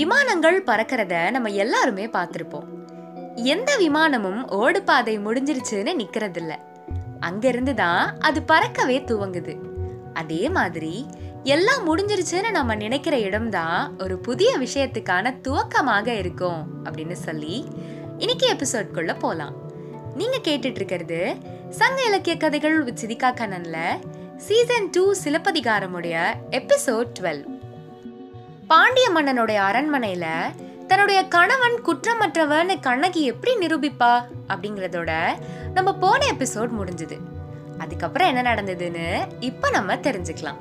விமானங்கள் பறக்கிறத நம்ம எல்லாருமே பார்த்துருப்போம். எந்த விமானமும் ஓடுபாதை முடிஞ்சிருச்சுன்னு நிக்கிறதில்ல. அங்கிருந்து தான் அது பறக்கவே துவங்குது. அதே மாதிரி எல்லாம் முடிஞ்சிருச்சுன்னு நம்ம நினைக்கிற இடம்தான் ஒரு புதிய விஷயத்துக்கான துவக்கமாக இருக்கும் அப்படின்னு சொல்லி இன்னைக்கு எபிசோட்குள்ள போலாம். நீங்க கேட்டுட்டு இருக்கிறது சங்க இலக்கிய கதைகள் வித் சிதிகா கண்ணன்ல சீசன் டூ சிலப்பதிகாரமுடைய எபிசோட் டுவெல். பாண்டிய மன்னனுடைய அரண்மனையில தன்னுடைய கணவன் குற்றமற்றவன்னு கண்ணகி எப்படி நிரூபிப்பா அப்படிங்கறதோட நம்ம போன எபிசோட் முடிஞ்சது. அதுக்கப்புறம் என்ன நடந்ததுன்னு இப்ப நம்ம தெரிஞ்சுக்கலாம்.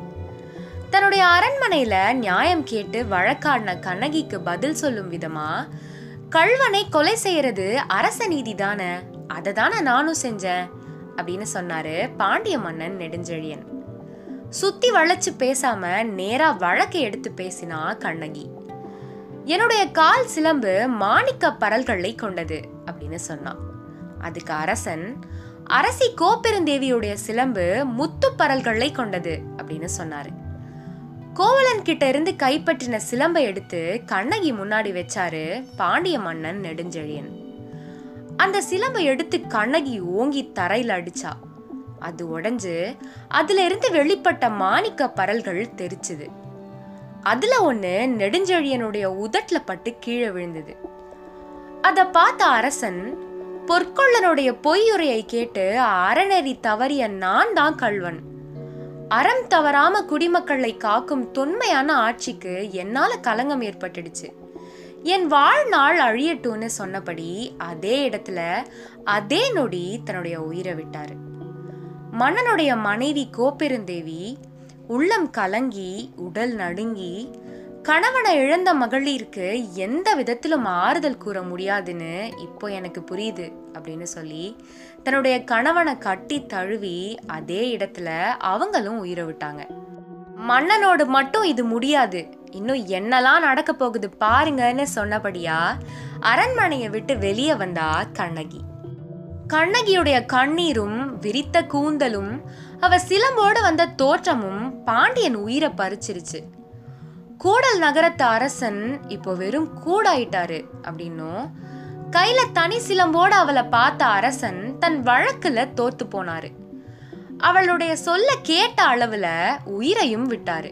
தன்னுடைய அரண்மனையில நியாயம் கேட்டு வழக்காடின கண்ணகிக்கு பதில் சொல்லும் விதமா கள்வனை கொலை செய்யறது அரச நீதி தானே அதை தானே நானும் செஞ்சேன் அப்படின்னு சொன்னாரு பாண்டிய மன்னன் நெடுஞ்செழியன். சுத்தி வளைச்சு பேசாம நேரா வழக்கை எடுத்து பேசினா கண்ணகி. என்னுடைய கால் சிலம்பு மாணிக்க பரல்களை கொண்டது அப்படின்னு சொன்னான் அதுக்கு அரசன் அரசி கோப்பெருந்தேவியுடைய சிலம்பு முத்து பரல்களை கொண்டது அப்படின்னு சொன்னாரு. கோவலன் கிட்ட இருந்து கைப்பற்றின சிலம்பை எடுத்து கண்ணகி முன்னாடி வச்சாரு பாண்டிய மன்னன் நெடுஞ்செழியன். அந்த சிலம்பை எடுத்து கண்ணகி ஓங்கி தரையில் அடிச்சா. அது உடஞ்சு அதுல இருந்து வெளிப்பட்ட மாணிக்க பரல்கள் தெரிச்சுது. அதுல ஒண்ணு நெடுஞ்செழியனுடைய உதட்டுல பட்டு கீழே விழுந்தது. அத பார்த்த அரசன் பொற்கொள்ளனுடைய பொய்யுரையை கேட்டு அறநெறி தவறிய நான் தான் கள்வன். அறம் தவறாம குடிமக்களை காக்கும் தொன்மையான ஆட்சிக்கு என்னால கலங்கம் ஏற்பட்டுடுச்சு. என் வாழ்நாள் அழியட்டும்னு சொன்னபடி அதே இடத்துல அதே நொடி தன்னுடைய உயிரை விட்டாரு. மன்னனுடைய மனைவி கோப்பெருந்தேவி உள்ளம் கலங்கி உடல் நடுங்கி கணவனை இழந்த மகளிருக்கு எந்த விதத்திலும் ஆறுதல் கூற முடியாதுன்னு இப்போ எனக்கு புரியுது அப்படின்னு சொல்லி தன்னுடைய கணவனை கட்டி தழுவி அதே இடத்துல அவங்களும் உயிரை விட்டாங்க. மன்னனோடு மட்டும் இது முடியாது. இன்னும் என்னெல்லாம் நடக்க போகுது பாருங்கன்னு சொன்னபடியா அரண்மனையை விட்டு வெளியே வந்தா கண்ணகி. கண்ணகியுடைய கண்ணீரும் விரித்த கூந்தலும் அவ சிலம்போடு வந்த தோற்றமும் பாண்டியன் உயிரை பறிச்சிருச்சு. கூடல் நகரத்து அரசன் இப்போ வெறும் கூடாயிட்டாரு அப்படின்னும் கையில தனி சிலம்போட அவளை பார்த்த அரசன் தன் வழக்குல தோத்து போனாரு. அவளுடைய சொல்ல கேட்ட அளவுல உயிரையும் விட்டாரு.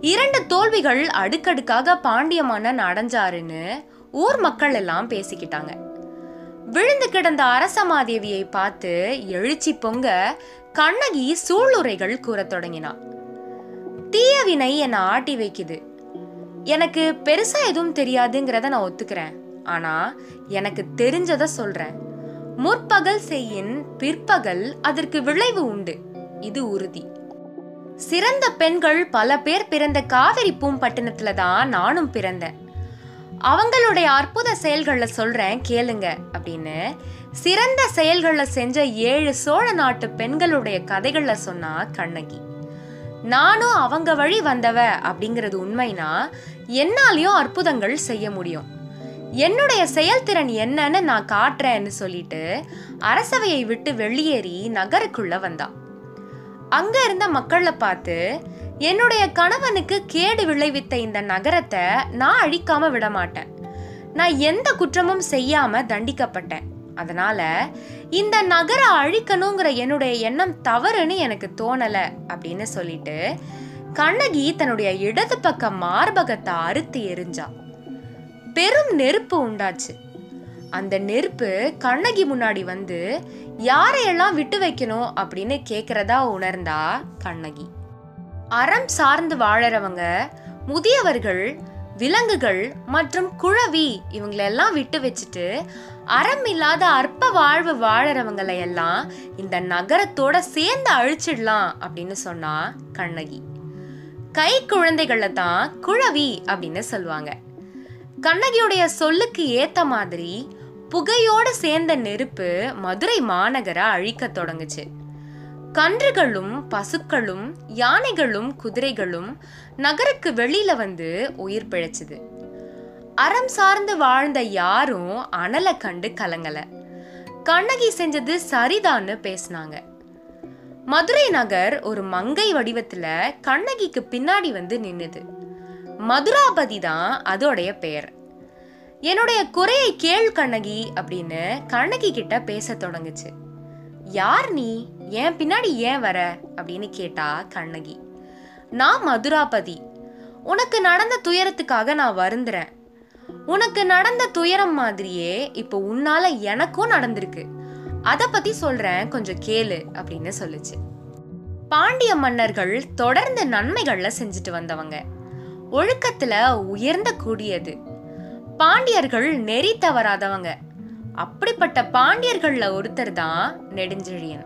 இரண்டு தோல்விகள் அடுக்கடுக்காக பாண்டிய மன்னன் அடைஞ்சாருன்னு ஊர் மக்கள் எல்லாம் பேசிக்கிட்டாங்க. விழுந்து கிடந்த அரசமாதேவியை பார்த்து எழுச்சி பொங்க கண்ணகி சூளுரைகள் கூறத் தொடங்கினான் தீயவினை என்னை ஆட்டி வைக்குது. எனக்கு பெருசா எதுவும் தெரியாதுங்கிறத நான் ஒத்துக்கிறேன். ஆனா எனக்கு தெரிஞ்சத சொல்றேன். முற்பகல் செய்யின் பிற்பகல் அதற்கு விளைவு உண்டு. இது உறுதி. சிறந்த பெண்கள் பல பேர் பிறந்த காவிரி பூம்பட்டினத்துல தான் நானும் பிறந்தேன். அவங்களுடைய அற்புத செயல்களை சொல்கிறேன் கேளுங்க அப்படின்னு. சிறந்த செயல்களை செஞ்ச ஏழு சோழ நாட்டு பெண்களுடைய கதைகளை சொன்னா கண்ணகி. நானும் அவங்க வழி வந்தவ அப்படிங்கிறது உண்மைனா என்னாலையும் அற்புதங்கள் செய்ய முடியும். என்னுடைய செயல்திறன் என்னன்னு நான் காட்டுறேன்னு சொல்லிட்டு அரசவையை விட்டு வெளியேறி நகருக்குள்ள வந்தா. அங்க இருந்த மக்களை பார்த்து என்னுடைய கணவனுக்கு கேடு விளைவித்த இந்த நகரத்தை நான் அழிக்காம விட மாட்டேன் நான் எந்த குற்றமும் செய்யாம தண்டிக்கப்பட்டேன். அதனால இந்த நகரை அழிக்கணுங்கிற என்னுடைய எண்ணம் தவறுன்னு எனக்கு தோணல அப்படின்னு சொல்லிட்டு கண்ணகி தன்னுடைய இடது பக்க மார்பகத்தை அறுத்து எரிஞ்சா. பெரும் நெருப்பு உண்டாச்சு. அந்த நெருப்பு கண்ணகி முன்னாடி வந்து யாரையெல்லாம் விட்டு வைக்கணும்? அப்படின்னு கேக்குறதா உணர்ந்தா கண்ணகி. அறம் சார்ந்து வாழறவங்க முதியவர்கள் விலங்குகள் மற்றும் குழவி இவங்களெல்லாம் விட்டு வச்சுட்டு அறம் இல்லாத அற்ப வாழ்வு வாழறவங்களை எல்லாம் இந்த நகரத்தோட சேர்ந்து அழிச்சிடலாம் அப்படின்னு சொன்னா கண்ணகி. கை குழந்தைகளை தான் குழவி அப்படின்னு சொல்லுவாங்க. கண்ணகியுடைய சொல்லுக்கு ஏத்த மாதிரி புகையோட சேர்ந்த நெருப்பு மதுரை மாநகரை அழிக்க தொடங்குச்சு. கன்றுகளும் பசுக்களும் யானைகளும் குதிரைகளும் நகருக்கு வெளியில வந்து உயிர் பிழைச்சது. அறம் சார்ந்து வாழ்ந்த யாரும் அனலை கண்டு கலங்கல. கண்ணகி செஞ்சது சரிதான்னு பேசினாங்க. மதுரை நகர் ஒரு மங்கை வடிவத்துல கண்ணகிக்கு பின்னாடி வந்து நின்னுது. மதுராபதி தான் அதோடைய பெயர். என்னுடைய குறையை கேள் கண்ணகி அப்படின்னு கண்ணகி கிட்ட பேச தொடங்குச்சு. யார் நீ? ஏன் பின்னாடி ஏன் வர? அப்படின்னு கேட்டா கண்ணகி. நான் மதுராபதி. உனக்கு நடந்த துயரத்துக்காக நான் வருந்துறேன். உனக்கு நடந்த துயரம் மாதிரியே இப்போ உன்னால எனக்கும் நடந்திருக்கு. அதை பத்தி சொல்றேன் கொஞ்சம் கேளு அப்படின்னு சொல்லுச்சு. பாண்டிய மன்னர்கள் தொடர்ந்து நன்மைகள்ல செஞ்சுட்டு வந்தவங்க. ஒழுக்கத்துல உயர்ந்த கூடியது. பாண்டியர்கள் நெறி தவறாதவங்க. அப்படிப்பட்ட பாண்டியர்கள்ல ஒருத்தர் தான் நெடுஞ்செழியன்.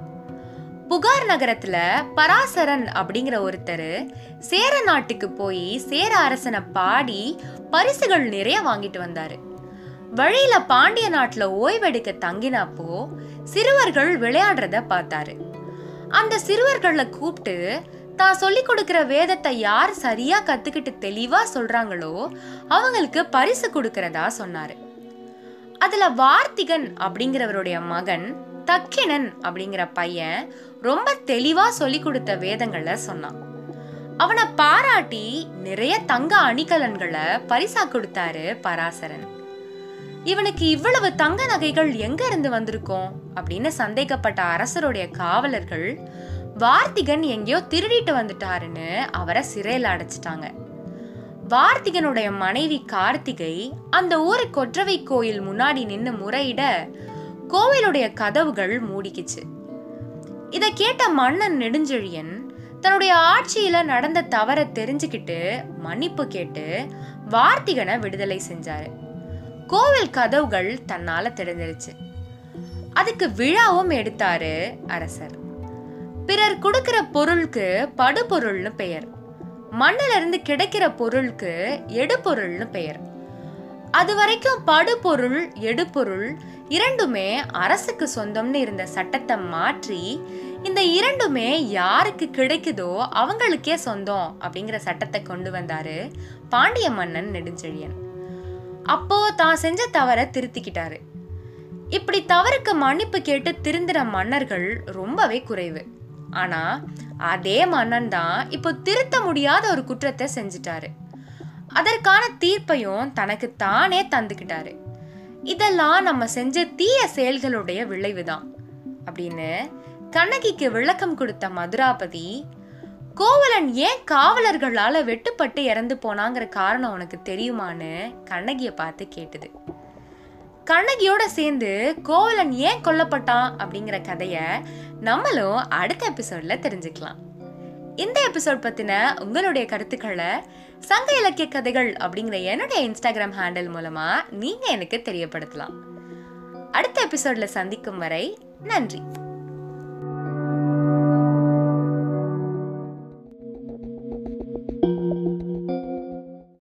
புகார் நகரத்துல பராசரன் அப்படிங்கிற ஒருத்தர் சேர நாட்டுக்கு போய் சேர அரசனை பாடி பரிசுகள் நிறைய வாங்கிட்டு வந்தாரு. வழியில பாண்டிய நாட்டுல ஓய்வெடுக்க தங்கினப்போ சிறுவர்கள் விளையாடுறத பார்த்தாரு. அந்த சிறுவர்களை கூப்பிட்டு தான் சொல்லி கொடுக்கிற வேதத்தை யார் சரியா கத்துக்கிட்டு தெளிவா சொல்றாங்களோ அவங்களுக்கு பரிசு கொடுக்கறதா சொன்னாரு. அதுல வார்த்திகன் அப்படிங்கிறவருடைய மகன் தக்கினன் அப்படிங்கிற பையன் ரொம்ப தெளிவா சொல்லி கொடுத்த வேதங்களை சொன்னான். அவனை பாராட்டி நிறைய தங்க அணிகலன்களை பரிசா கொடுத்தாரு பராசரன். இவனுக்கு இவ்வளவு தங்க நகைகள் எங்க இருந்து வந்திருக்கும்? அப்படின்னு சந்தேகப்பட்ட அரசருடைய காவலர்கள் வார்த்திகன் எங்கேயோ திருடிட்டு வந்துட்டாருன்னு அவரை சிறையில் அடைச்சிட்டாங்க. வார்த்திகனுடைய மனைவி கார்த்திகை அந்த ஊரு கொற்றவை கோயில் முன்னாடி நின்று முறையிட கோவிலுடைய கதவுகள் மூடிக்குச்சு. இதை கேட்ட மன்னன் நெடுஞ்செழியன் தன்னுடைய ஆட்சியில நடந்த தவற தெரிஞ்சுக்கிட்டு மன்னிப்பு கேட்டு வார்த்திகனை விடுதலை செஞ்சாரு. கோவில் கதவுகள் தன்னால தெரிஞ்சிருச்சு. அதுக்கு விழாவும் எடுத்தாரு அரசர். பிறர் கொடுக்கிற பொருளுக்கு படுபொருள்னு பெயர். மண்ணிலிருந்து கிடைக்கிற பொருளுக்கு எடுபொருள்னு பெயர். அது வரைக்கும் படுபொருள் எடுபொருள் இரண்டுமே அரசுக்கு சொந்தம்னு இருந்த சட்டத்தை மாற்றி இந்த இரண்டுமே யாருக்கு கிடைக்குதோ அவங்களுக்கே சொந்தம் அப்படிங்கிற சட்டத்தை கொண்டு வந்தாரு பாண்டிய மன்னன் நெடுஞ்செழியன். அப்போ தான் செஞ்ச தவற திருத்திக்கிட்டாரு. இப்படி தவறுக்கு மன்னிப்பு கேட்டு திருந்தின மன்னர்கள் ரொம்பவே குறைவு. ஆனால் அதே மன்னன் தான் இப்போ திருத்த முடியாத ஒரு குற்றத்தை செஞ்சிட்டாரு. அதற்கான தீர்ப்பையும் தனக்கு தானே தந்துக்கிட்டாரு. இதெல்லாம் நம்ம செஞ்ச தீய செயல்களுடைய விளைவுதான். அப்படின்னு கண்ணகிக்கு விளக்கம் கொடுத்த மதுராபதி கோவலன் ஏன் காவலர்களால் வெட்டுப்பட்டு இறந்து போனாங்கிற காரணம் உனக்கு தெரியுமான்னு கண்ணகியை பார்த்து கேட்டுது. கண்ணகியோட சேர்ந்து கோவலன் ஏன் கொல்லப்பட்டான் அப்படிங்கிற கதைய நம்மளும் அடுத்த எபிசோட்ல தெரிஞ்சுக்கலாம். இந்த எபிசோட் பத்தின உங்களுடைய கருத்துக்களை சங்க இலக்கிய கதைகள் அப்படிங்கிற என்னுடைய இன்ஸ்டாகிராம் ஹேண்டில் மூலமா நீங்க எனக்கு தெரியப்படுத்தலாம். அடுத்த எபிசோட்ல சந்திக்கும் வரை நன்றி.